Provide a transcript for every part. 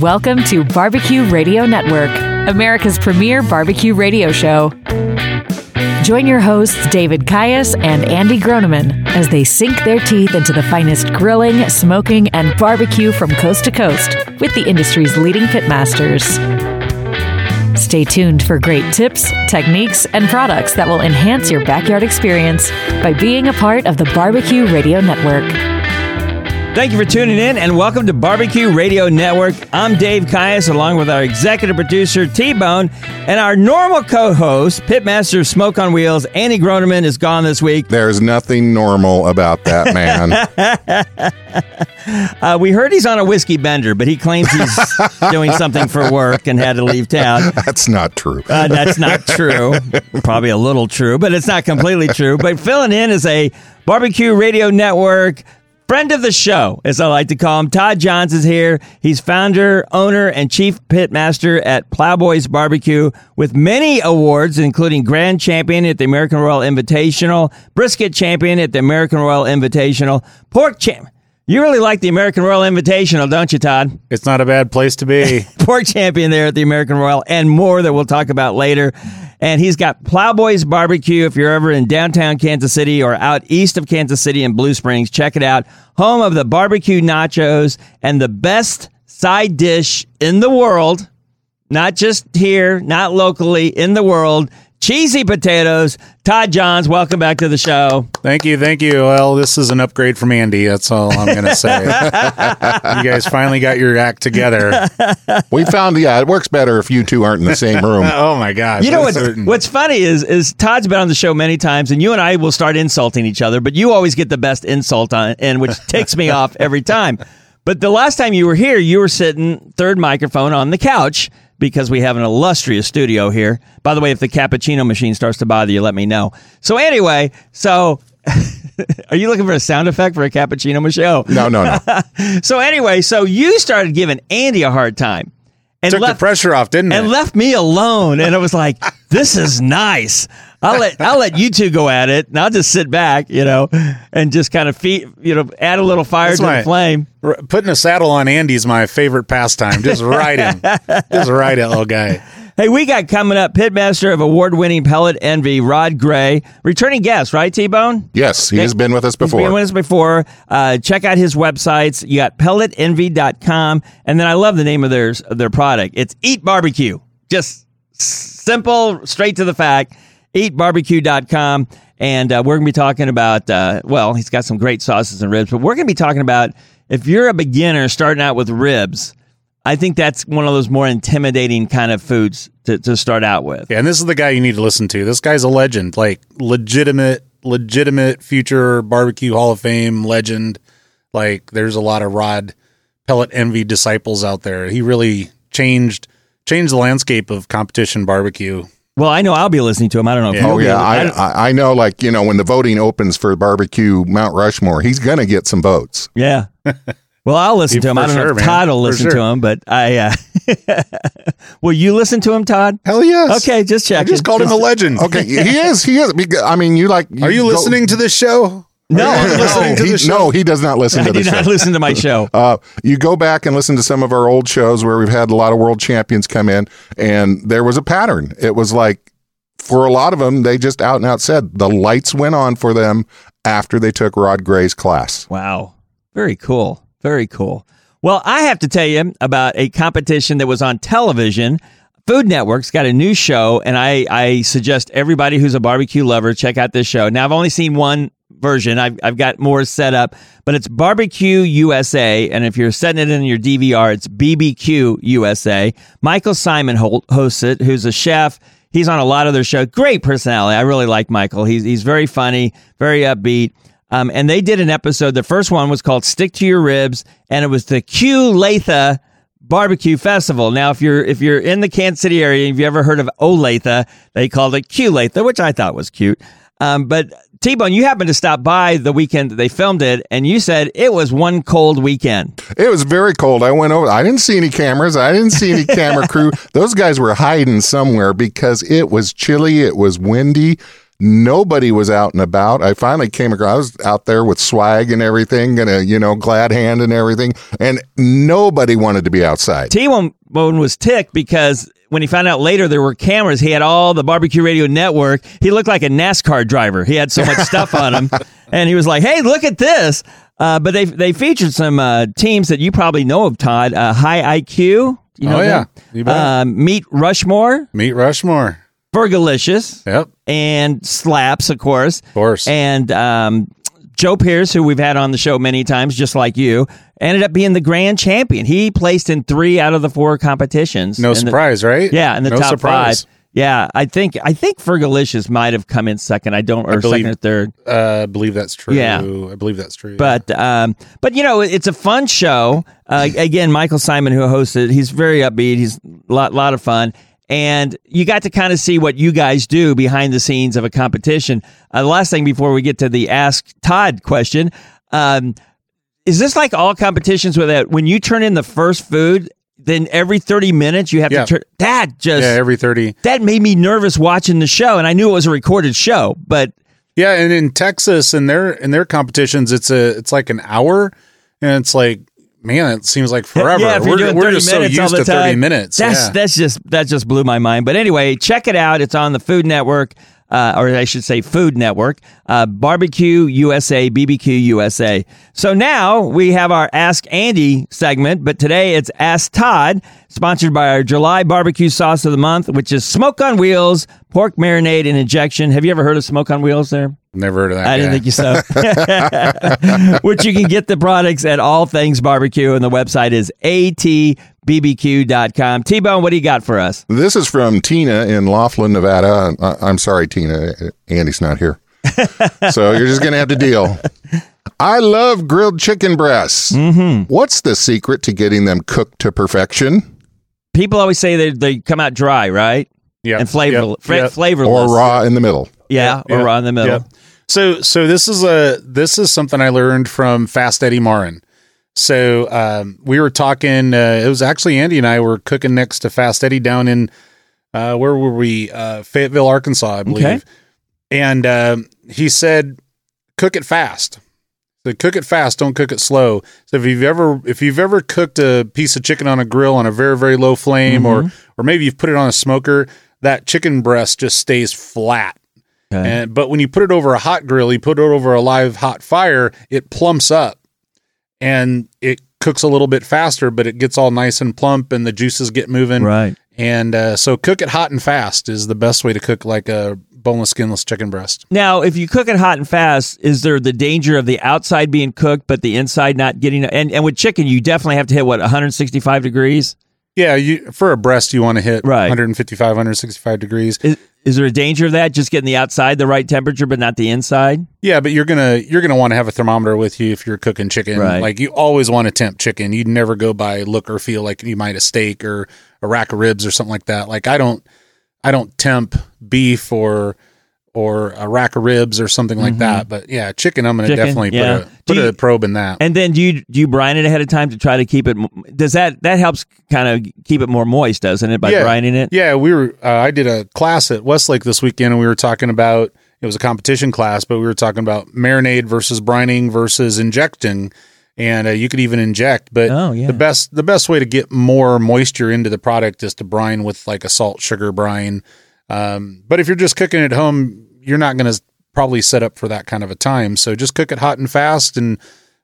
Welcome to Barbecue Radio Network, America's premier barbecue radio show. Join your hosts, David Caius and Andy Groneman, as they sink their teeth into the finest grilling, smoking, and barbecue from coast to coast with the industry's leading pitmasters. Stay tuned for great tips, techniques, and products that will enhance your backyard experience by being a part of the Barbecue Radio Network. Thank you for tuning in and welcome to Barbecue Radio Network. I'm Dave Caius along with our executive producer T Bone and our normal co host, Pitmaster of Smoke on Wheels, Andy Groneman is gone this week. There's nothing normal about that man. uh, we heard he's on a whiskey bender, but he claims he's doing something for work and had to leave town. That's not true. Uh, that's not true. Probably a little true, but it's not completely true. But filling in is a Barbecue Radio Network friend of the show, as I like to call him. Todd Johns is here. He's founder, owner, and chief pitmaster at Plowboys Barbecue with many awards, including Grand Champion at the American Royal Invitational, Brisket Champion at the American Royal Invitational, Pork Champ. You really like the American Royal Invitational, don't you, Todd? It's not a bad place to be. Pork champion there at the American Royal, and more that we'll talk about later. And he's got Plowboys Barbecue. If you're ever in downtown Kansas City or out east of Kansas City in Blue Springs, check it out. Home of the barbecue nachos and the best side dish in the world, not just here, not locally, in the world cheesy potatoes. Todd Johns, welcome back to the show. Thank you, thank you. Well, this is an upgrade from Andy. That's all I'm going to say. you guys finally got your act together. We found, yeah, it works better if you two aren't in the same room. oh my gosh! You know what's, what's funny is is Todd's been on the show many times, and you and I will start insulting each other, but you always get the best insult on, and which takes me off every time. But the last time you were here, you were sitting third microphone on the couch because we have an illustrious studio here. By the way, if the cappuccino machine starts to bother you, let me know. So anyway, so are you looking for a sound effect for a cappuccino machine? Oh. No, no, no. so anyway, so you started giving Andy a hard time. And Took left, the pressure off, didn't and it? And left me alone. And it was like, this is nice. I'll let I'll let you two go at it, and I'll just sit back, you know, and just kind of feed, you know, add a little fire That's to my, the flame. R- putting a saddle on Andy's my favorite pastime. Just ride him, just ride it, little guy. Hey, we got coming up pitmaster of award-winning Pellet Envy, Rod Gray, returning guest, right, T-Bone? Yes, he okay. has been with us before. He's been with us before. Uh, check out his websites. You got pelletenvy.com, and then I love the name of their their product. It's Eat Barbecue. Just simple, straight to the fact eatbarbecue.com. And uh, we're going to be talking about, uh, well, he's got some great sauces and ribs, but we're going to be talking about if you're a beginner starting out with ribs, I think that's one of those more intimidating kind of foods to, to start out with. Yeah, and this is the guy you need to listen to. This guy's a legend, like legitimate, legitimate future barbecue Hall of Fame legend. Like there's a lot of Rod Pellet Envy disciples out there. He really changed changed the landscape of competition barbecue well, I know I'll be listening to him. I don't know. If yeah. Oh yeah, I, I, I know. Like you know, when the voting opens for barbecue Mount Rushmore, he's gonna get some votes. Yeah. Well, I'll listen to him. I don't sure, know if man. Todd will listen sure. to him, but I. Uh, will you listen to him, Todd? Hell yes. Okay, just check. I just called him a legend. Okay, he is. He is. I mean, you like. You Are you go, listening to this show? No, no, he, no, he does not listen I to the show. I do not listen to my show. Uh, you go back and listen to some of our old shows where we've had a lot of world champions come in, and there was a pattern. It was like for a lot of them, they just out and out said the lights went on for them after they took Rod Gray's class. Wow. Very cool. Very cool. Well, I have to tell you about a competition that was on television. Food Network's got a new show, and I, I suggest everybody who's a barbecue lover check out this show. Now, I've only seen one version. I've, I've got more set up, but it's Barbecue USA. And if you're setting it in your DVR, it's BBQ USA. Michael Symon hosts it, who's a chef He's on a lot of their shows. Great personality. I really like Michael. He's he's very funny, very upbeat. Um, and they did an episode. The first one was called "Stick to Your Ribs," and it was the Q Latha Barbecue Festival. Now, if you're if you're in the Kansas City area, if you ever heard of Olathe, they called it Q Latha, which I thought was cute. Um, but T Bone, you happened to stop by the weekend that they filmed it, and you said it was one cold weekend. It was very cold. I went over. I didn't see any cameras. I didn't see any camera crew. Those guys were hiding somewhere because it was chilly. It was windy. Nobody was out and about. I finally came across. I was out there with swag and everything, and a you know glad hand and everything, and nobody wanted to be outside. T Bone was ticked because when he found out later there were cameras, he had all the barbecue radio network. He looked like a NASCAR driver. He had so much stuff on him, and he was like, "Hey, look at this!" Uh, but they they featured some uh, teams that you probably know of, Todd. Uh, High IQ. You know Oh, yeah. You. Uh, Meat Rushmore, Meat Rushmore. Fergalicious, Yep. and Slaps, of course. Of course. And um, Joe Pearce, who we've had on the show many times, just like you, ended up being the grand champion. He placed in three out of the four competitions. no And the- surprise, right? yeah, in the no top surprise. five. Yeah, I think I think Fergalicious might have come in second. I don't, or believe- second or third. Uh, I believe that's true. Yeah. I believe that's true. But um, but you know, it's a fun show. Uh, again, Michael Symon, who hosted, he's very upbeat. He's a lot lot of fun, and you got to kind of see what you guys do behind the scenes of a competition. Uh, the last thing before we get to the Ask Todd question. Um, is this like all competitions with that? When you turn in the first food, then every thirty minutes you have Yeah. to turn. That just yeah, every 30. that made me nervous watching the show, and I knew it was a recorded show, but Yeah, and in Texas in their in their competitions it's a it's like an hour and it's like man, it seems like forever. Yeah, we're we're just so used to 30 minutes. That's yeah. that's just that just blew my mind. But anyway, check it out. It's on the Food Network, uh, or I should say Food Network, uh, Barbecue USA, BBQ USA. So now we have our Ask Andy segment, but today it's Ask Todd, sponsored by our July barbecue sauce of the month, which is Smoke on Wheels, pork marinade and injection. Have you ever heard of Smoke on Wheels there? Never heard of that. I didn't think you so. Which you can get the products at All Things Barbecue, and the website is atbbq.com. T Bone, what do you got for us? This is from Tina in Laughlin, Nevada. I, I'm sorry, Tina. Andy's not here. so you're just going to have to deal. I love grilled chicken breasts. Mm-hmm. What's the secret to getting them cooked to perfection? People always say they, they come out dry, right? Yeah. And flavor, Yep. fra- Yep. flavorless. Or raw in the middle? Yeah, or Yeah. raw in the middle. Yep. So so this is a this is something I learned from Fast Eddy Maurin. So um, we were talking. Uh, it was actually Andy and I were cooking next to Fast Eddy down in uh, where were we? Uh, Fayetteville, Arkansas, I believe. Okay. And um, he said, "Cook it fast." So cook it fast, don't cook it slow. So if you've ever if you've ever cooked a piece of chicken on a grill on a very very low flame, or or maybe you've put it on a smoker, that chicken breast just stays flat. Okay. And but when you put it over a hot grill, you put it over a live hot fire, it plumps up and it cooks a little bit faster, but it gets all nice and plump and the juices get moving. Right. And uh, so cook it hot and fast is the best way to cook like a boneless, skinless chicken breast. Now, if you cook it hot and fast, is there the danger of the outside being cooked but the inside not getting? And and with chicken, you definitely have to hit what 165 degrees. Yeah, you for a breast you want to hit Right. 155, 165 degrees. Is, is there a danger of that? Just getting the outside the right temperature, but not the inside. Yeah, but you're gonna you're gonna want to have a thermometer with you if you're cooking chicken. Right. Like you always want to temp chicken. You'd never go by look or feel like you might a steak or a rack of ribs or something like that. Like I don't I don't temp beef or or a rack of ribs or something like that. But yeah, chicken I'm gonna Mm-hmm. Definitely yeah. put a put you- a probe in that. And then do you do you brine it ahead of time to try to keep it? Does that that helps kind of keep it more moist, doesn't it? By yeah, brining it. Yeah, we were. Uh, I did a class at Westlake this weekend, and we were talking about it was a competition class, but we were talking about marinade versus brining versus injecting, and uh, you could even inject. But Oh, yeah. the best the best way to get more moisture into the product is to brine with like a salt sugar brine. Um, but if you're just cooking at home, you're not going to probably set up for that kind of a time. So just cook it hot and fast, and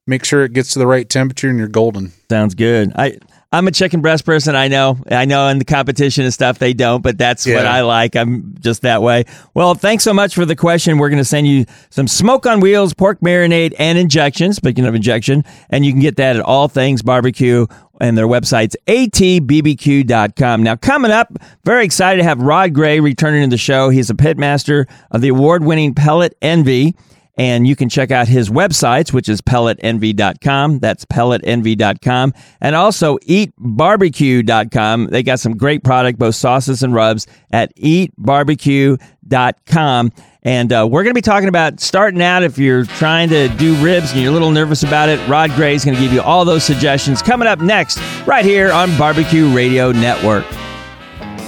make sure it gets to the right temperature, and you're golden. Sounds good. I I'm a chicken breast person. I know. I know in the competition and stuff they don't, but that's what I like. I'm just that way. Well, thanks so much for the question. We're going to send you some smoke on wheels, pork marinade, and injection. Speaking of injection, and you can get that at All Things Barbecue. And their website's atbbq.com. Now, coming up, very excited to have Rod Gray returning to the show. He's a pitmaster of the award winning Pellet Envy. And you can check out his websites, which is pelletenvy.com. That's pelletenvy.com. And also eatbarbecue.com. They got some great product, both sauces and rubs at eatbarbecue.com. And uh, we're going to be talking about starting out if you're trying to do ribs and you're a little nervous about it. Rod Gray is going to give you all those suggestions coming up next, right here on Barbecue Radio Network.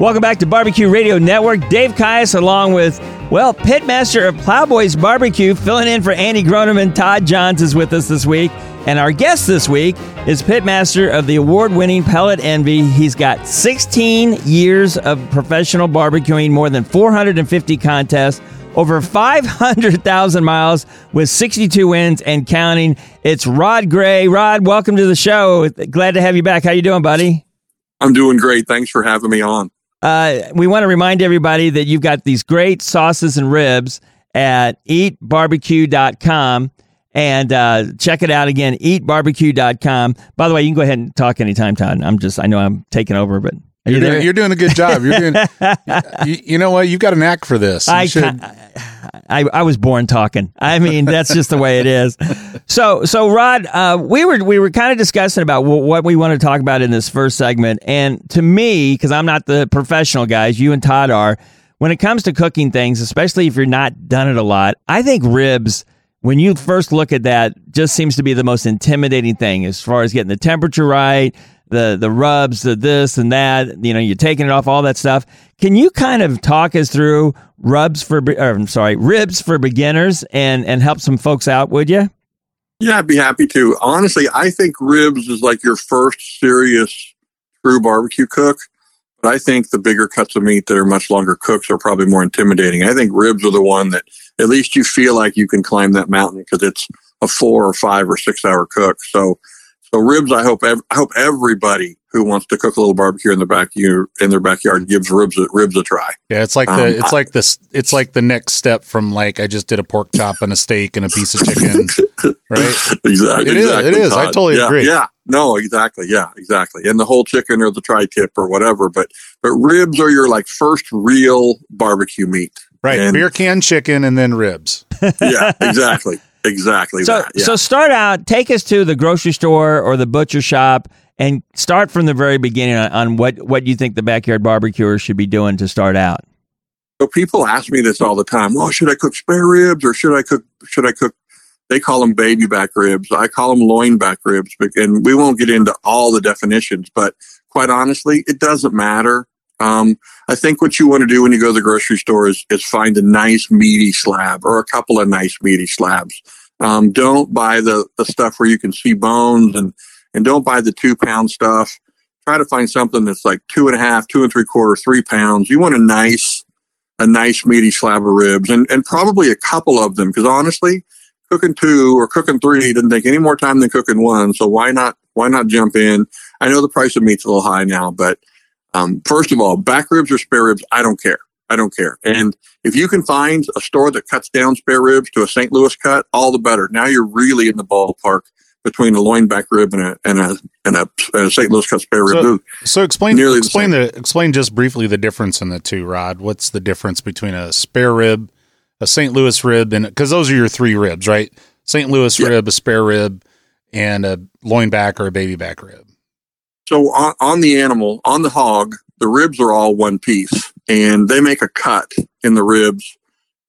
Welcome back to Barbecue Radio Network. Dave Caius, along with, well, Pitmaster of Plowboys Barbecue, filling in for Andy Groneman. Todd Johns is with us this week. And our guest this week is pitmaster of the award winning Pellet Envy. He's got 16 years of professional barbecuing, more than 450 contests, over 500,000 miles with 62 wins and counting. It's Rod Gray. Rod, welcome to the show. Glad to have you back. How you doing, buddy? I'm doing great. Thanks for having me on. Uh, we want to remind everybody that you've got these great sauces and ribs at eatbarbecue.com and uh, check it out again eatbarbecue.com by the way you can go ahead and talk anytime todd. I'm just i know i'm taking over but are you you're, doing, you're doing a good job. You're doing you, you, know what? You've got a knack for this. I, I, I was born talking. I mean that's just the way it is so so rod uh, we were we were kind of discussing about what we want to talk about in this first segment and to me because i'm not the professional guys you and todd are when it comes to cooking things especially if you're not done it a lot i think ribs when you first look at that, just seems to be the most intimidating thing as far as getting the temperature right, the the rubs, the this and that. You know, you're taking it off, all that stuff. Can you kind of talk us through rubs for, or, I'm sorry, ribs for beginners, and and help some folks out? Would you? Yeah, I'd be happy to. Honestly, I think ribs is like your first serious true barbecue cook. But I think the bigger cuts of meat that are much longer cooks are probably more intimidating. I think ribs are the one that at least you feel like you can climb that mountain because it's a four or five or six hour cook. So, so ribs. I hope ev- I hope everybody who wants to cook a little barbecue in their back in their backyard gives ribs a, ribs a try. Yeah, it's like the um, it's I, like this it's like the next step from like I just did a pork chop and a steak and a piece of chicken, right? exactly. It is. Exactly, it is. I totally yeah, agree. Yeah. No, exactly. Yeah, exactly. And the whole chicken or the tri-tip or whatever, but but ribs are your like first real barbecue meat. Right. And, Beer can chicken and then ribs. yeah, exactly. Exactly. So that, yeah. so start out, take us to the grocery store or the butcher shop and start from the very beginning on, on what what you think the backyard barbecuer should be doing to start out. So people ask me this all the time. Oh, should I cook spare ribs or should I cook should I cook they call them baby back ribs. I call them loin back ribs. And we won't get into all the definitions, but quite honestly, it doesn't matter. Um, I think what you want to do when you go to the grocery store is, is find a nice meaty slab or a couple of nice meaty slabs. Um, don't buy the, the stuff where you can see bones and, and don't buy the two pound stuff. Try to find something that's like two and a half, two and three quarter, three pounds. You want a nice, a nice meaty slab of ribs and, and probably a couple of them. Cause honestly, cooking two or cooking three doesn't take any more time than cooking one. So why not, why not jump in? I know the price of meat's a little high now, but, um, first of all, back ribs or spare ribs, I don't care. I don't care. And if you can find a store that cuts down spare ribs to a St. Louis cut, all the better. Now you're really in the ballpark between a loin back rib and a and a and a, a St. Louis cut spare rib. So, so explain explain the, the, explain just briefly the difference in the two, Rod. What's the difference between a spare rib a St. Louis rib, and because those are your three ribs, right? St. Louis yeah. rib, a spare rib, and a loin back or a baby back rib. So on, on the animal, on the hog, the ribs are all one piece, and they make a cut in the ribs,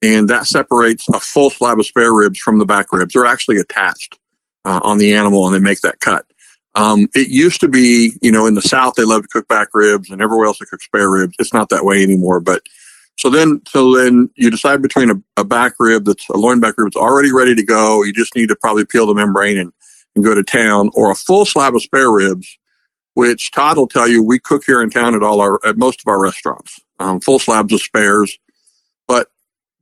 and that separates a full slab of spare ribs from the back ribs. They're actually attached uh, on the animal, and they make that cut. Um, it used to be, you know, in the South they love to cook back ribs, and everywhere else they cook spare ribs. It's not that way anymore, but so then, so then you decide between a, a back rib that's a loin back rib that's already ready to go. You just need to probably peel the membrane and, and go to town or a full slab of spare ribs, which Todd will tell you we cook here in town at all our, at most of our restaurants, um, full slabs of spares. But,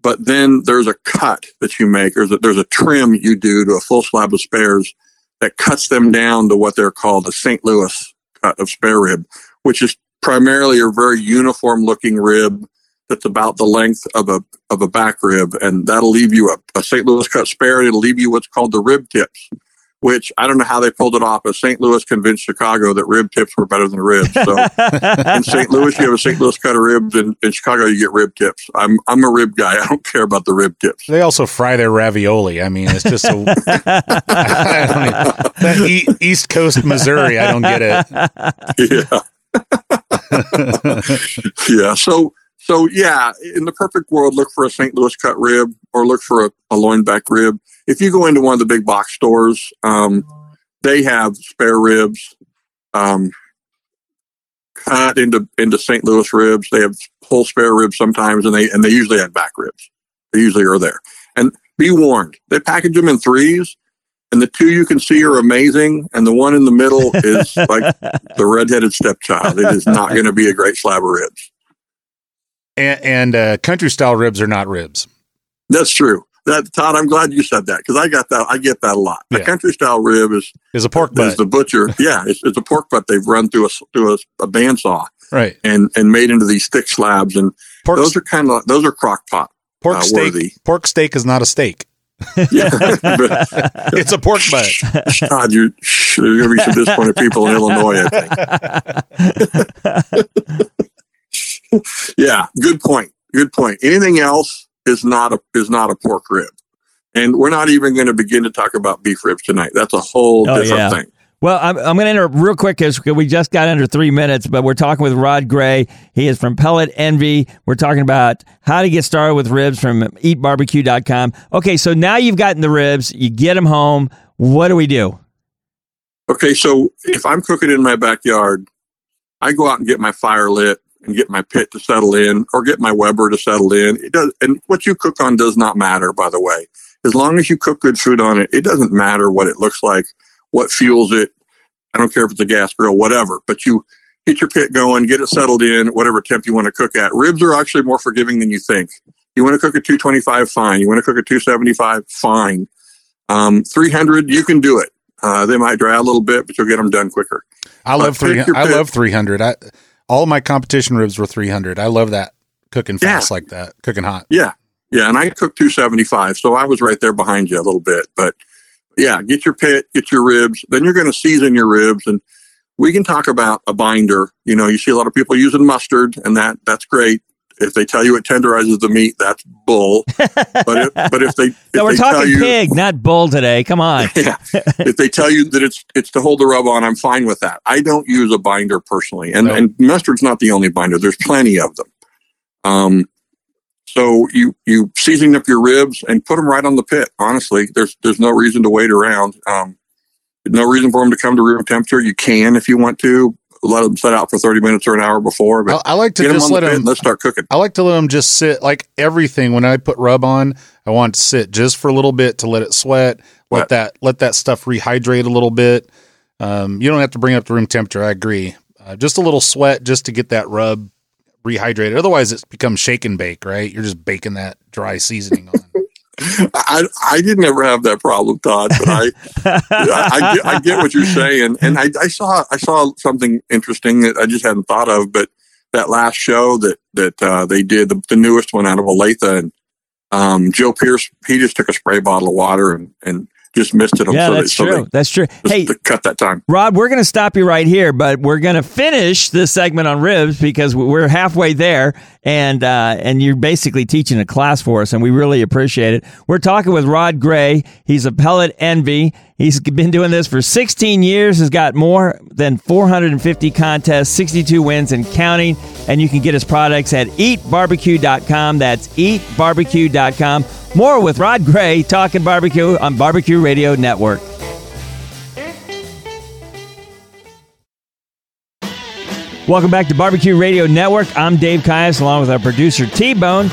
but then there's a cut that you make. A, there's a trim you do to a full slab of spares that cuts them down to what they're called a St. Louis cut of spare rib, which is primarily a very uniform looking rib that's about the length of a of a back rib, and that'll leave you a, a St. Louis cut spare. It'll leave you what's called the rib tips, which I don't know how they pulled it off, but St. Louis convinced Chicago that rib tips were better than ribs. So in St. Louis, you have a St. Louis cut of ribs, and in Chicago, you get rib tips. I'm I'm a rib guy. I don't care about the rib tips. They also fry their ravioli. I mean, it's just a that e- East Coast Missouri. I don't get it. Yeah. yeah. So so yeah, in the perfect world, look for a St. Louis cut rib or look for a, a loin back rib. If you go into one of the big box stores, um, they have spare ribs, um, cut into into St. Louis ribs. They have whole spare ribs sometimes, and they and they usually have back ribs. They usually are there. And be warned, they package them in threes, and the two you can see are amazing, and the one in the middle is like the redheaded stepchild. It is not going to be a great slab of ribs. And, and uh, country style ribs are not ribs. That's true. That Todd, I'm glad you said that because I got that. I get that a lot. The Yeah. country style rib is Is a pork butt. is the butcher. yeah, it's, it's a pork butt they've run through a through a, a bandsaw right? and and made into these thick slabs, and Pork those are kind of those are crock pot. pork uh, steak. worthy. Pork steak is not a steak. Yeah, but It's a pork butt. Todd, you shh, there's going to be some disappointed people in Illinois. I think. Yeah, good point. Good point. Anything else is not a is not a pork rib, and we're not even going to begin to talk about beef ribs tonight. That's a whole Oh, different yeah. thing. Well, I'm, I'm going to interrupt real quick because we just got under three minutes, but we're talking with Rod Gray. He is from Pellet Envy. We're talking about how to get started with ribs from eatbarbecue.com. Okay, so now you've gotten the ribs, you get them home. What do we do? Okay, so if I'm cooking in my backyard, I go out and get my fire lit and get my pit to settle in or get my Weber to settle in. It does, and what you cook on does not matter, by the way. As long as you cook good food on it, it doesn't matter what it looks like, what fuels it. I don't care if it's a gas grill, whatever, but you get your pit going, get it settled in, whatever temp you want to cook at. Ribs are actually more forgiving than you think. You want to cook at 225, fine. You want to cook at 275, fine. Um, 300, you can do it. Uh, they might dry a little bit, but you'll get them done quicker. I love But three. I love three hundred. I all my competition ribs were three hundred. I love that cooking Yeah. fast like that, cooking hot. Yeah. Yeah. And I cooked 275. So I was right there behind you a little bit. But yeah, get your pit, get your ribs. Then you're going to season your ribs. And we can talk about a binder. You know, you see a lot of people using mustard, and that that's great. If they tell you it tenderizes the meat, that's bull. But if, but if they, if No, we're they tell talking you, pig, not bull today. Come on. yeah. if they tell you that it's it's to hold the rub on, I'm fine with that. I don't use a binder personally, and No. and mustard's not the only binder. There's plenty of them. Um, so you you season up your ribs and put them right on the pit. Honestly, there's there's no reason to wait around. Um, no reason for them to come to room temperature. You can if you want to let them sit out for 30 minutes or an hour before, but I, I like to get them just on the let pit them. and let's start cooking. I like to let them just sit like everything. When I put rub on, I want to sit just for a little bit to let it sweat. Let that let that stuff rehydrate a little bit. Um, you don't have to bring up the room temperature. I agree. Uh, just a little sweat just to get that rub rehydrated. Otherwise, it becomes shake and bake. Right? You're just baking that dry seasoning on. I, I didn't ever have that problem, Todd, but I, I, I, get, what you're saying. And I, I saw, I saw something interesting that I just hadn't thought of, but that last show that, that, uh, they did, the, the newest one out of Olathe and, um, Joe Pearce, he just took a spray bottle of water and, and just misted them. Yeah, so that's they, so true. That's true. Hey, cut that time. Rod, we're going to stop you right here, but we're going to finish this segment on ribs because we're halfway there, and uh, and you're basically teaching a class for us, and we really appreciate it. We're talking with Rod Gray. He's a pellet envy. He's been doing this for 16 years. Has got more than 450 contests, 62 wins, and counting. And you can get his products at eatbarbecue.com. That's eatbarbecue.com. More with Rod Gray talking barbecue on Barbecue Radio Network. Welcome back to Barbecue Radio Network. I'm Dave Caius, along with our producer T Bone.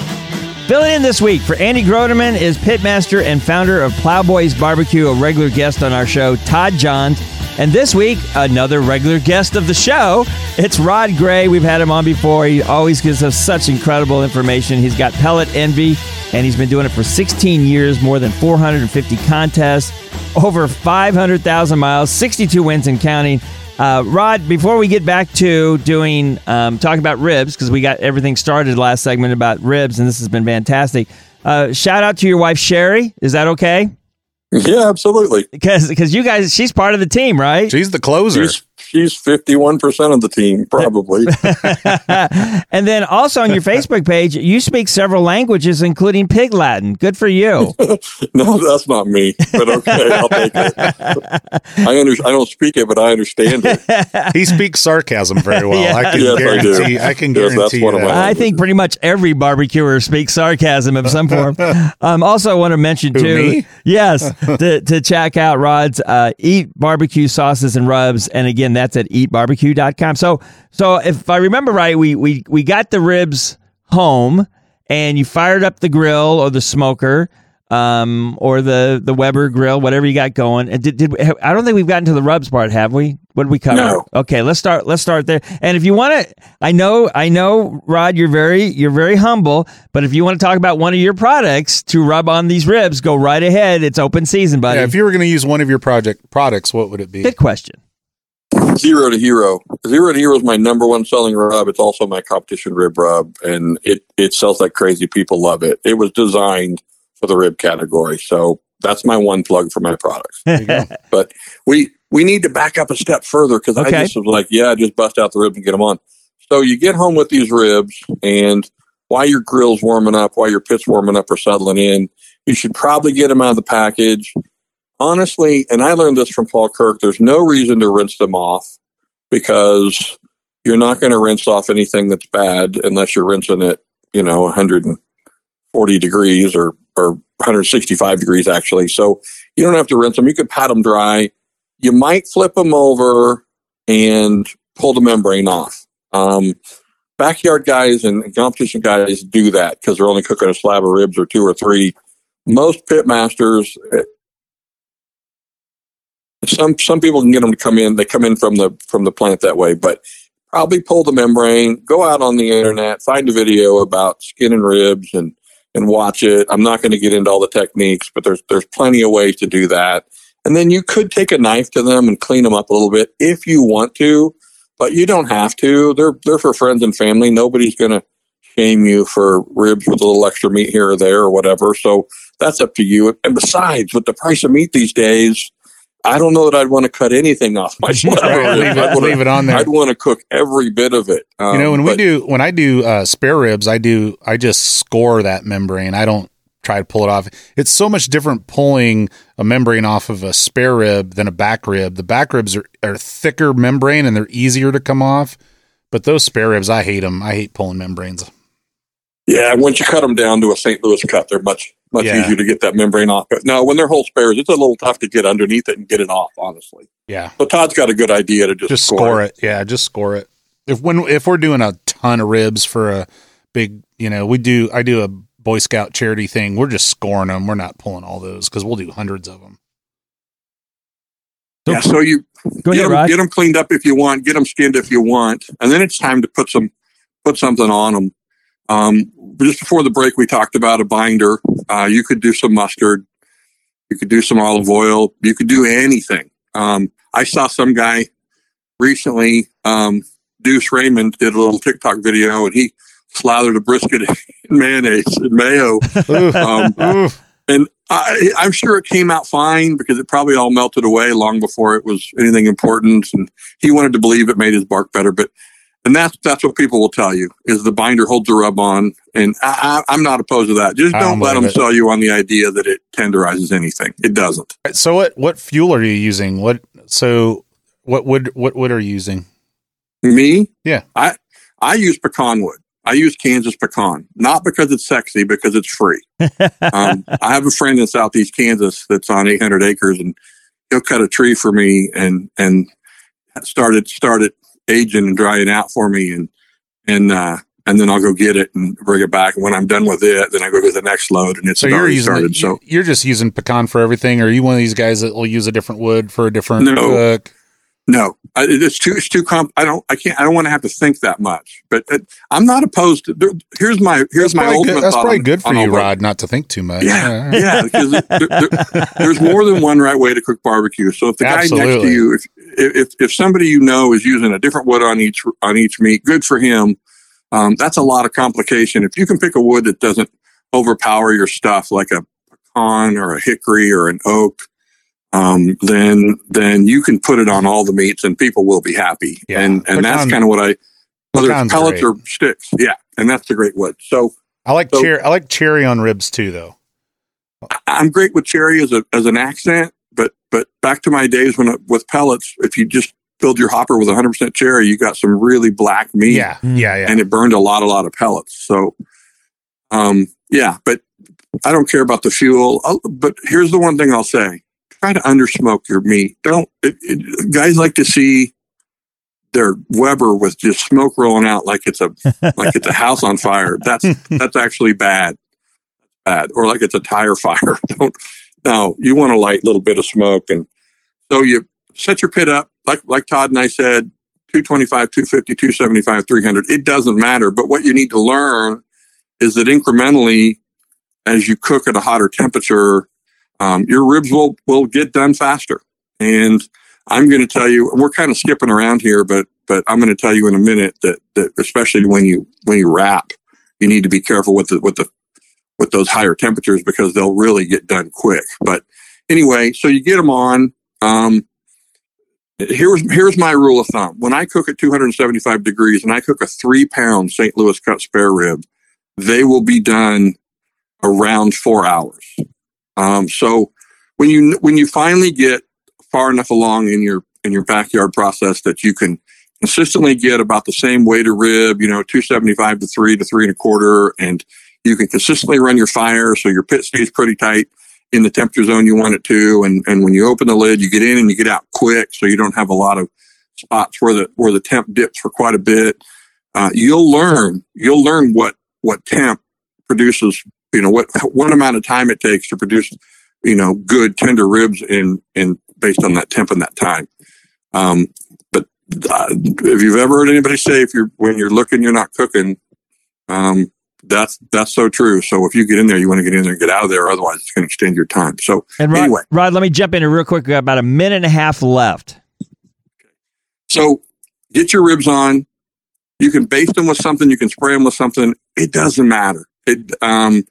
Filling in this week for Andy Groneman is pitmaster and founder of Plowboys Barbecue, a regular guest on our show, Todd Johns. And this week, another regular guest of the show. It's Rod Gray. We've had him on before. He always gives us such incredible information. He's got Pellet Envy, and he's been doing it for 16 years, more than 450 contests, over 500,000 miles, 62 wins and counting. Uh, Rod, before we get back to doing um, talking about ribs, because we got everything started last segment about ribs, and this has been fantastic. Uh, shout out to your wife Sherry. Is that okay? Yeah, absolutely. Because because you guys, she's part of the team, right? She's the closer. She's she's fifty one percent of the team, probably. and then also on your Facebook page, you speak several languages, including Pig Latin. Good for you. no, that's not me. But okay, I'll take it. I under, I don't speak it, but I understand it. he speaks sarcasm very well. Yeah. I can Yes, I do. guarantee. I, can Yes, that's guarantee one of that. my- I think pretty much every barbecuer speaks sarcasm of some form. Um, also, I want to mention Who, too, me? yes, to, to check out Rod's uh, Eat Barbecue Sauces and Rubs, and again, that's at eatbarbecue.com. So, so if I remember right, we we we got the ribs home, and you fired up the grill or the smoker. Um, or the the Weber grill, whatever you got going. And did, did I don't think we've gotten to the rubs part, have we? What did we cover? No. Okay, let's start. Let's start there. And if you want to, I know, I know, Rod, you're very, you're very humble. But if you want to talk about one of your products to rub on these ribs, go right ahead. It's open season, buddy. Yeah, if you were going to use one of your project products, what would it be? Good question. Zero to hero. Zero to hero is my number one selling rub. It's also my competition rib rub, and it it sells like crazy. People love it. It was designed for the rib category, so that's my one plug for my products. There you go. But we we need to back up a step further because Okay. I just was like, yeah, just bust out the ribs and get them on. So you get home with these ribs, and while your grill's warming up, while your pit's warming up or settling in, you should probably get them out of the package. Honestly, and I learned this from Paul Kirk. There's no reason to rinse them off because you're not going to rinse off anything that's bad unless you're rinsing it, you know, 140 degrees or or 165 degrees actually. So you don't have to rinse them. You could pat them dry. You might flip them over and pull the membrane off. Um, backyard guys and competition guys do that because they're only cooking a slab of ribs or two or three. Most pit masters, eh, some some people can get them to come in. They come in from the from the plant that way, but probably pull the membrane. Go out on the internet, find a video about skin and ribs, and and watch it. I'm not going to get into all the techniques, but there's there's plenty of ways to do that. And then you could take a knife to them and clean them up a little bit if you want to, but you don't have to. They're they're for friends and family. Nobody's going to shame you for ribs with a little extra meat here or there or whatever. So that's up to you. And besides, with the price of meat these days, I don't know that I'd want to cut anything off my Right, leave, I'd it, wanna- leave it on there. I'd want to cook every bit of it. Um, you know, when we do when I do uh, spare ribs, I do I just score that membrane. I don't try to pull it off. It's so much different pulling a membrane off of a spare rib than a back rib. The back ribs are, are thicker membrane and they're easier to come off. But those spare ribs, I hate them. I hate pulling membranes. Yeah, once you cut them down to a St. Louis cut, they're much much Yeah. easier to get that membrane off. But no, when they're whole spares, it's a little tough to get underneath it and get it off. Honestly, Yeah, so Todd's got a good idea to just, just score it. Yeah, just score it. If when if we're doing a ton of ribs for a big, you know, we do. I do a Boy Scout charity thing. We're just scoring them. We're not pulling all those because we'll do hundreds of them. Yeah, so you Go get ahead, them, get them cleaned up if you want, get them skinned if you want, and then it's time to put some put something on them. Um, just before the break, we talked about a binder. Uh, you could do some mustard, you could do some olive oil, you could do anything. Um, I saw some guy recently, um, Deuce Raymond did a little TikTok video, and he slathered a brisket in mayonnaise and mayo. Um, and I, I'm sure it came out fine because it probably all melted away long before it was anything important. And he wanted to believe it made his bark better. But and that's that's what people will tell you is the binder holds the rub on. And I, I, I'm not opposed to that. Just don't let them it. sell you on the idea that it tenderizes anything. It doesn't. So what what fuel are you using? What so what wood what wood are you using? Me, Yeah. I I use pecan wood. I use Kansas pecan, not because it's sexy, because it's free. um, I have a friend in Southeast Kansas that's on 800 acres, and he'll cut a tree for me and and started started aging and drying out for me, and and uh, and then I'll go get it and bring it back. And when I'm done with it, then I go get the next load, and it's So you're already using started. the- so you're just using pecan for everything, or are you one of these guys that will use a different wood for a different No. cook? No, I, it's too it's too comp. I don't I can't I don't want to have to think that much. But uh, I'm not opposed to. There, here's my here's That's my ultimate. good, that's probably on- good for you. Rod, not to think too much. Yeah, yeah, because there, there- there's more than one right way to cook barbecue. So if the guy next to you, if, if if somebody you know is using a different wood on each on each meat, good for him. Um, that's a lot of complication. If you can pick a wood that doesn't overpower your stuff, like a pecan or a hickory or an oak, um, then then you can put it on all the meats and people will be happy. Yeah. And and that's kind of what I whether it's pellets great. or sticks. Yeah, and that's the great wood. So I like So- cherry. I like cherry on ribs too, though. I'm great with cherry as a as an accent, but but back to my days when with pellets, if you just filled your hopper with 100% cherry, you got some really black meat. Yeah, yeah, yeah. and it burned a lot, a lot of pellets. So, um, yeah, but I don't care about the fuel. I'll- but here's the one thing I'll say: try to undersmoke your meat. Don't it, it, guys like to see their Weber with just smoke rolling out like it's a like it's a house on fire. That's that's actually bad, bad, or like it's a tire fire. Don't no. You want a light little bit of smoke, and so you set your pit up like like Todd and I said. 225, 250, 275, 300. It doesn't matter. But what you need to learn is that incrementally, as you cook at a hotter temperature, um, your ribs will, will get done faster. And I'm going to tell you, we're kind of skipping around here, but, but I'm going to tell you in a minute that, that especially when you, when you wrap, you need to be careful with the, with the, with those higher temperatures because they'll really get done quick. But anyway, so you get them on, um, here's here's my rule of thumb. When I cook at 275 degrees and I cook a three pound St. Louis cut spare rib, they will be done around four hours. Um, so when you when you finally get far enough along in your in your backyard process that you can consistently get about the same weight of rib, you know, 275 to three to three and a quarter, and you can consistently run your fire so your pit stays pretty tight in the temperature zone you want it to. And, and when you open the lid, you get in and you get out quick. So you don't have a lot of spots where the, where the temp dips for quite a bit. Uh, you'll learn, you'll learn what, what temp produces, you know, what, what amount of time it takes to produce, you know, good tender ribs in, in based on that temp and that time. Um, but uh, if you've ever heard anybody say, if you're, when you're looking, you're not cooking, um, that's that's so true. So if you get in there, you want to get in there and get out of there. Otherwise, it's going to extend your time. So And Rod, anyway, Rod, let me jump in here real quick. We got about a minute and a half left. so get your ribs on. You can baste them with something. You can spray them with something. It doesn't matter. It um,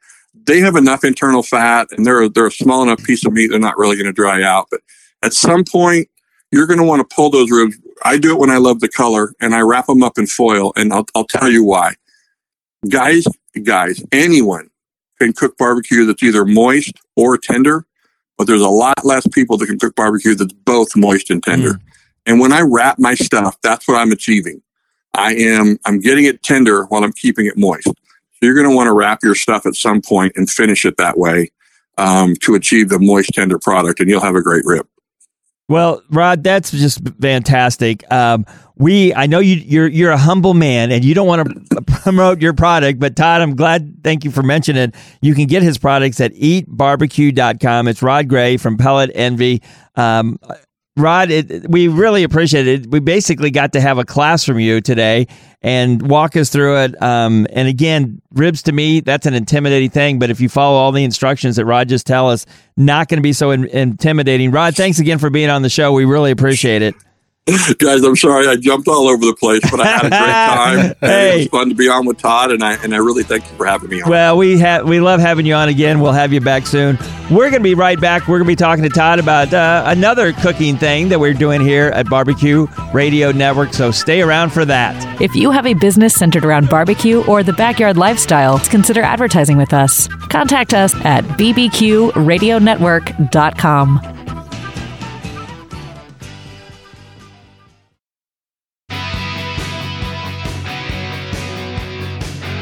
they have enough internal fat, and they're they're a small enough piece of meat. They're not really going to dry out. But at some point, you're going to want to pull those ribs. I do it when I love the color, and I wrap them up in foil. And I'll I'll tell you why. Guys, guys, anyone can cook barbecue that's either moist or tender, but there's a lot less people that can cook barbecue that's both moist and tender. Mm. And when I wrap my stuff, that's what I'm achieving. I am I'm getting it tender while I'm keeping it moist. So you're going to want to wrap your stuff at some point and finish it that way um, to achieve the moist tender product, and you'll have a great rib. Well, Rod, that's just fantastic. Um, we, I know you, you're you're a humble man, and you don't want to promote your product, but Todd, I'm glad. Thank you for mentioning it. You can get his products at eatbarbecue.com. It's Rod Gray from Pellet Envy. Um, Rod, it, we really appreciate it. We basically got to have a class from you today and walk us through it. Um, and again, ribs to me, that's an intimidating thing. But if you follow all the instructions that Rod just tell us, not going to be so in, intimidating. Rod, thanks again for being on the show. We really appreciate it. Guys, I'm sorry I jumped all over the place, but I had a great time. Hey. It was fun to be on with Todd, and I and I really thank you for having me on. Well, we have we love having you on again. We'll have you back soon. We're going to be right back. We're going to be talking to Todd about uh, another cooking thing that we're doing here at Barbecue Radio Network. So stay around for that. If you have a business centered around barbecue or the backyard lifestyle, consider advertising with us. Contact us at bbqradionetwork.com.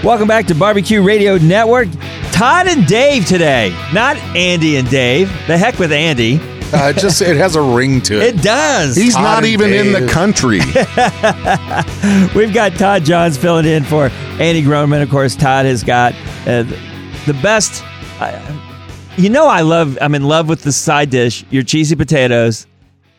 Welcome back to Barbecue Radio Network. Todd and Dave today, not Andy and Dave. The heck with Andy. Uh, it just it has a ring to it. It does. He's Todd not and even in the country. We've got Todd Johns filling in for Andy Groneman. Of course, Todd has got uh, the best. Uh, you know, I love. I'm in love with the side dish, your cheesy potatoes,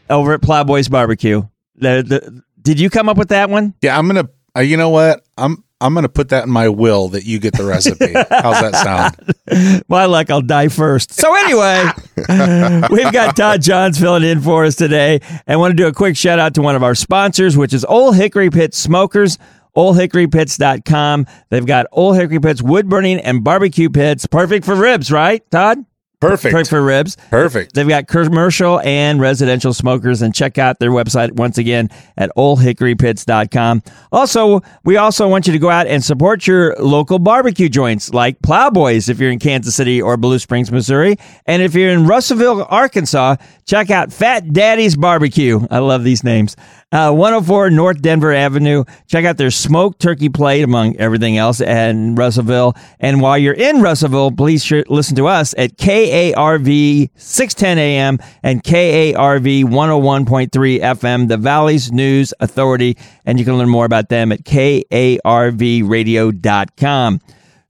over at Plowboys Barbecue. The, the, did you come up with that one? Yeah, I'm gonna. Uh, you know what? I'm I'm gonna put that in my will that you get the recipe. How's that sound? My luck, I'll die first. So anyway, we've got Todd Johns filling in for us today. And I want to do a quick shout out to one of our sponsors, which is Old Hickory Pit Smokers. OldHickoryPits.com. They've got Old Hickory Pits wood burning and barbecue pits, perfect for ribs, right, Todd? Perfect. Perfect for ribs. Perfect. They've got commercial and residential smokers, and check out their website once again at oldhickorypits.com. Also, we also want you to go out and support your local barbecue joints like Plowboys if you're in Kansas City or Blue Springs, Missouri. And if you're in Russellville, Arkansas, check out Fat Daddy's Barbecue. I love these names. Uh, 104 North Denver Avenue. Check out their smoked turkey plate, among everything else, in Russellville. And while you're in Russellville, please sh- listen to us at KARV 610 AM and KARV 101.3 FM, the Valley's News Authority. And you can learn more about them at KARVradio.com.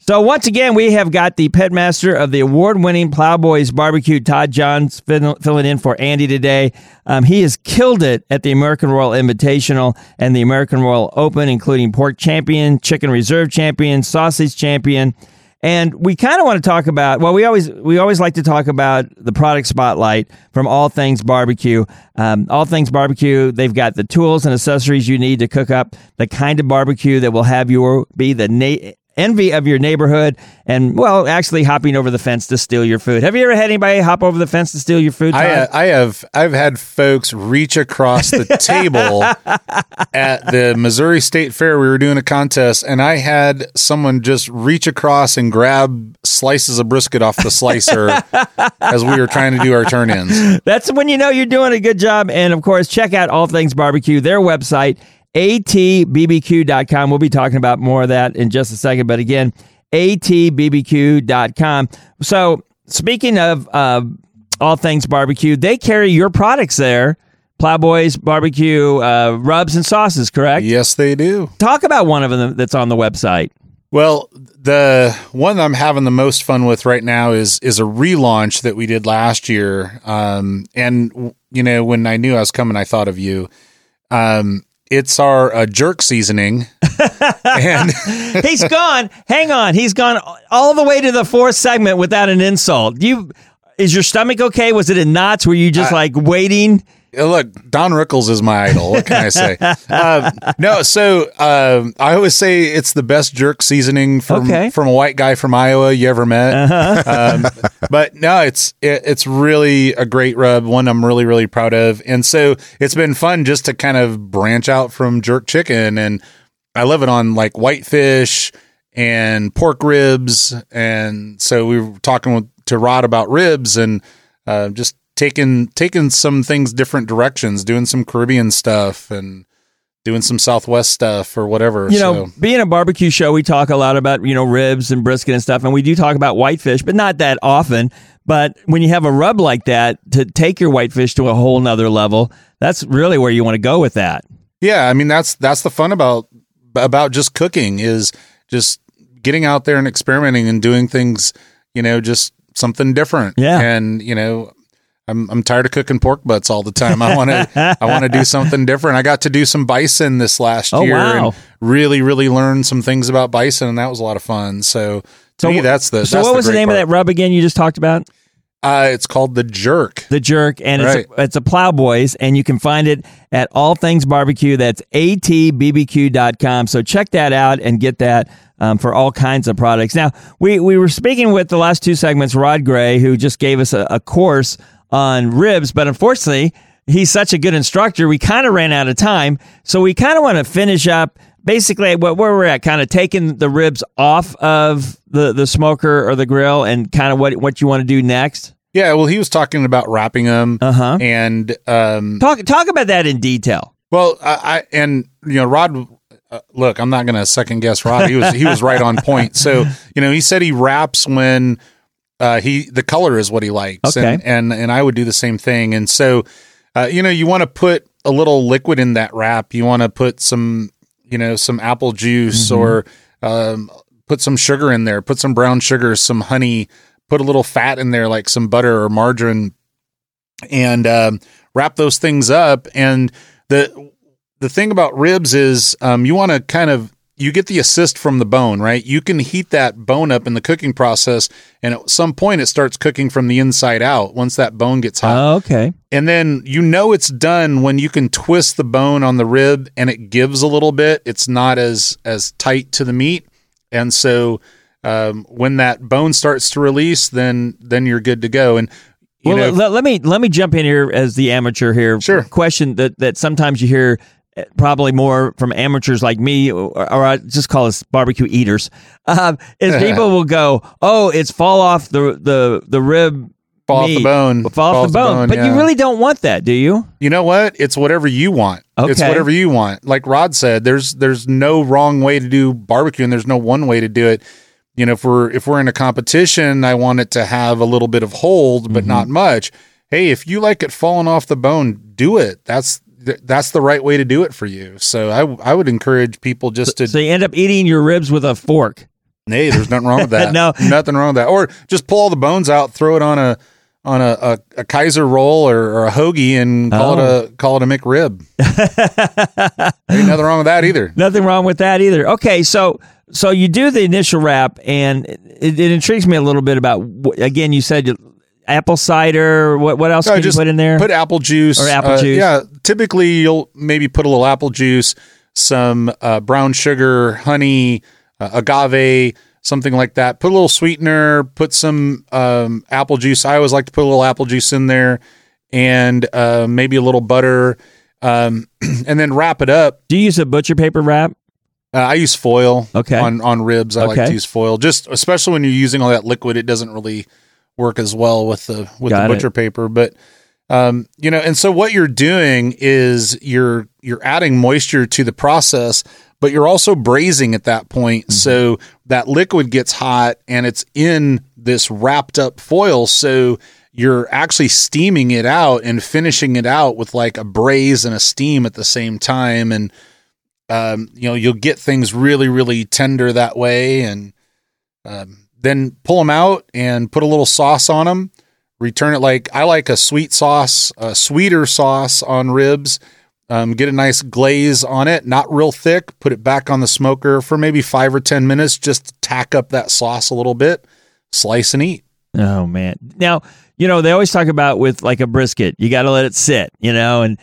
So once again, we have got the pitmaster of the award-winning Plowboys Barbecue, Todd Johns, filling in for Andy today. Um, he has killed it at the American Royal Invitational and the American Royal Open, including pork champion, chicken reserve champion, sausage champion. And we kind of want to talk about. Well, we always we always like to talk about the product spotlight from All Things Barbecue. Um, All Things Barbecue. They've got the tools and accessories you need to cook up the kind of barbecue that will have you be the na- envy of your neighborhood and well actually hopping over the fence to steal your food have you ever had anybody hop over the fence to steal your food I, uh, I have I've had folks reach across the table at the Missouri State Fair. We were doing a contest, and I had someone just reach across and grab slices of brisket off the slicer as we were trying to do our turn-ins. That's when you know you're doing a good job. And of course, check out All Things Barbecue, their website, atbbq.com. We'll be talking about more of that in just a second. But again, atbbq.com. So, speaking of uh, All Things Barbecue, they carry your products there. Plowboys Barbecue uh, rubs and sauces, correct? Yes, they do. Talk about one of them that's on the website. Well, the one I'm having the most fun with right now is is a relaunch that we did last year. Um, and you know, when I knew I was coming, I thought of you. Um, it's our uh, jerk seasoning, and He's gone. Hang on. He's gone all the way to the fourth segment without an insult. You is your stomach okay? Was it in knots? Were you just like waiting? Uh, Look, Don Rickles is my idol. What can I say? um, no, so um, I always say it's the best jerk seasoning from Okay. from a white guy from Iowa you ever met. Um, but no, it's it, it's really a great rub. One I'm really really proud of, and so it's been fun just to kind of branch out from jerk chicken, and I love it on like whitefish and pork ribs, and so we were talking with, to Rod about ribs and uh, just taking taking some things different directions, doing some Caribbean stuff and doing some Southwest stuff or whatever. You know, so, being a barbecue show, we talk a lot about, you know, ribs and brisket and stuff, and we do talk about whitefish, but not that often. But when you have a rub like that to take your whitefish to a whole nother level, that's really where you want to go with that. yeah, I mean that's that's the fun about about just cooking is just getting out there and experimenting and doing things, you know, just something different. Yeah. and you know. I'm I'm tired of cooking pork butts all the time. I want to I want to do something different. I got to do some bison this last Oh, year wow. and really really learn some things about bison and that was a lot of fun. So to So me that's the So that's what was the great name part. of that rub again you just talked about? Uh, it's called the jerk. The Jerk, and it's a, it's a Plowboys, and you can find it at All Things Barbecue. That's atbbq.com. So check that out and get that um, for all kinds of products. Now, we, we were speaking with the last two segments, Rod Gray, who just gave us a, a course on ribs, but unfortunately, he's such a good instructor, we kind of ran out of time. So we kind of want to finish up basically what where we're at, kind of taking the ribs off of the, the smoker or the grill and kind of what, what you want to do next. Yeah, well, he was talking about wrapping them, Uh-huh. and um, Talk talk about that in detail. well, I, I and you know, Rod. Uh, look, I'm not going to second guess Rod. He was he was right on point. So you know, he said he wraps when uh, he the color is what he likes, Okay. and and and I would do the same thing. And so, uh, you know, you want to put a little liquid in that wrap. You want to put some, you know, some apple juice or um, put some sugar in there. Put some brown sugar, some honey. Put a little fat in there, like some butter or margarine, and um, wrap those things up. And the the thing about ribs is um, you want to kind of you get the assist from the bone, right? You can heat that bone up in the cooking process, and at some point it starts cooking from the inside out. Once that bone gets hot, Oh, okay. and then you know it's done when you can twist the bone on the rib and it gives a little bit. It's not as as tight to the meat, and so um, when that bone starts to release, then then you're good to go. And you well, know, let, let me let me jump in here as the amateur here. Sure. Question that that sometimes you hear probably more from amateurs like me, or, or I just call us barbecue eaters. Uh, is people will go, "Oh, it's fall off the the the rib." Fall off the bone. fall off the bone. but you really don't want that, do you? you know what? It's whatever you want. It's whatever you want. Like Rod said, there's there's no wrong way to do barbecue, and there's no one way to do it. You know, if we're if we're in a competition, I want it to have a little bit of hold, but Mm-hmm. not much. Hey, if you like it falling off the bone, do it. That's th- that's the right way to do it for you. So I I would encourage people just to So you end up eating your ribs with a fork. Hey, there's nothing wrong with that. No. nothing wrong with that. Or just pull all the bones out, throw it on a on a, a, a Kaiser roll or, or a hoagie, and call Oh. it a oh. call it a McRib. Ain't nothing wrong with that either. Nothing wrong with that either. Okay, so so you do the initial wrap, and it, it intrigues me a little bit about again. You said you- apple cider. What what else No, can you put in there? Put apple juice Or apple Uh, juice. Yeah, typically you'll maybe put a little apple juice, some uh, brown sugar, honey, uh, agave, something like that. Put a little sweetener. Put some um, apple juice. I always like to put a little apple juice in there, and uh, maybe a little butter, um, and then wrap it up. do you use a butcher paper wrap? Uh, I use foil. Okay. On on ribs, I like to use foil. Just especially when you're using all that liquid, it doesn't really work as well with the with Got the it. butcher paper. But um, you know, and so what you're doing is you're you're adding moisture to the process, but you're also braising at that point. Mm-hmm. So that liquid gets hot and it's in this wrapped up foil. So you're actually steaming it out and finishing it out with like a braise and a steam at the same time. And um, you know, you'll get things really, really tender that way. And um, then pull them out and put a little sauce on them. Return it like I like a sweet sauce, a sweeter sauce on ribs. Um, get a nice glaze on it, not real thick. Put it back on the smoker for maybe five or 10 minutes, just tack up that sauce a little bit. Slice and eat. Oh man. Now, you know, they always talk about with like a brisket, you got to let it sit, you know, and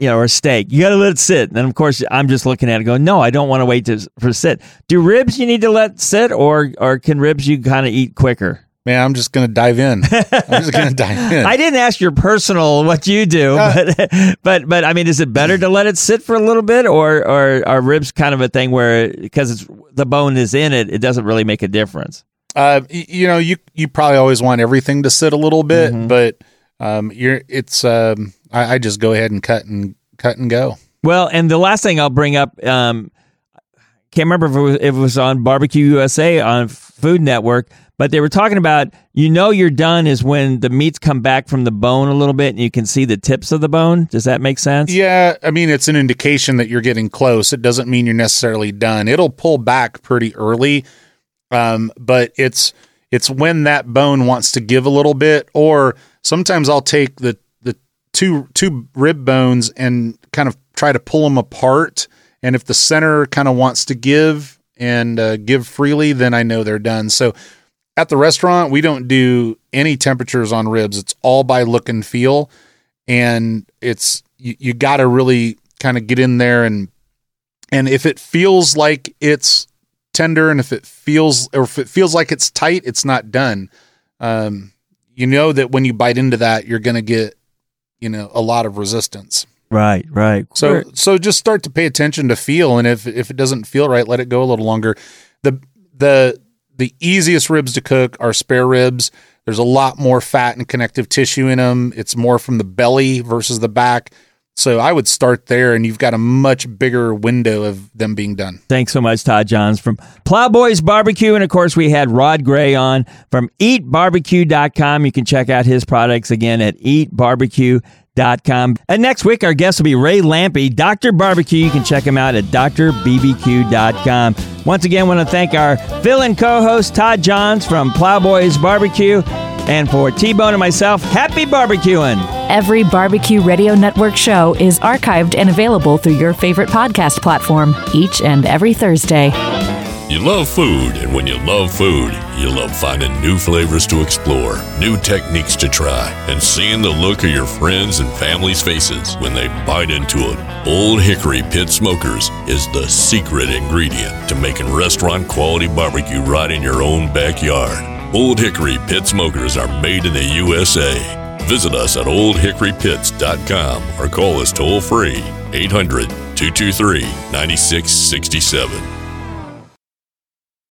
you know, or a steak, you got to let it sit. And of course, I'm just looking at it going, no, I don't want to wait to for sit. Do ribs you need to let sit or or can ribs you kind of eat quicker? Man, I'm just going to dive in. I'm just going to dive in. I didn't ask your personal what you do, but but but I mean, is it better to let it sit for a little bit, or or are ribs kind of a thing where because it's the bone is in it, it doesn't really make a difference? Uh, you know, you you probably always want everything to sit a little bit, Mm-hmm. but um, you're it's um, I, I just go ahead and cut and cut and go. Well, and the last thing I'll bring up, um, can't remember if it, was, if it was on Barbecue USA on Food Network, but they were talking about you know you're done is when the meats come back from the bone a little bit and you can see the tips of the bone. Does that make sense? Yeah, I mean it's an indication that you're getting close. It doesn't mean you're necessarily done. It'll pull back pretty early, um, but it's it's when that bone wants to give a little bit. Or sometimes I'll take the the two two rib bones and kind of try to pull them apart. And if the center kind of wants to give and uh, give freely, then I know they're done. So at the restaurant, we don't do any temperatures on ribs. It's all by look and feel, and it's you, you got to really kind of get in there and and if it feels like it's tender and if it feels or if it feels like it's tight, it's not done. Um, you know that when you bite into that, you're going to get you know a lot of resistance. Right, right. So so just start to pay attention to feel, and if if it doesn't feel right, let it go a little longer. the the The easiest ribs to cook are spare ribs. There's a lot more fat and connective tissue in them. It's more from the belly versus the back. So I would start there, and you've got a much bigger window of them being done. Thanks so much, Todd Johns from Plowboys Barbecue. And of course, we had Rod Gray on from eatbarbecue.com. You can check out his products again at eatbarbecue.com. And next week, our guest will be Ray Lampe, Dr. Barbecue. You can check him out at drbbq.com. Once again, want to thank our fill in co host, Todd Johns from Plowboys Barbecue. And for T Bone and myself, happy barbecuing. Every Barbecue Radio Network show is archived and available through your favorite podcast platform each and every Thursday. You love food, and when you love food, you love finding new flavors to explore, new techniques to try, and seeing the look of your friends and family's faces when they bite into it. Old Hickory Pit Smokers is the secret ingredient to making restaurant quality barbecue right in your own backyard. Old Hickory Pit Smokers are made in the USA. Visit us at oldhickorypits.com or call us toll free 800 223 9667.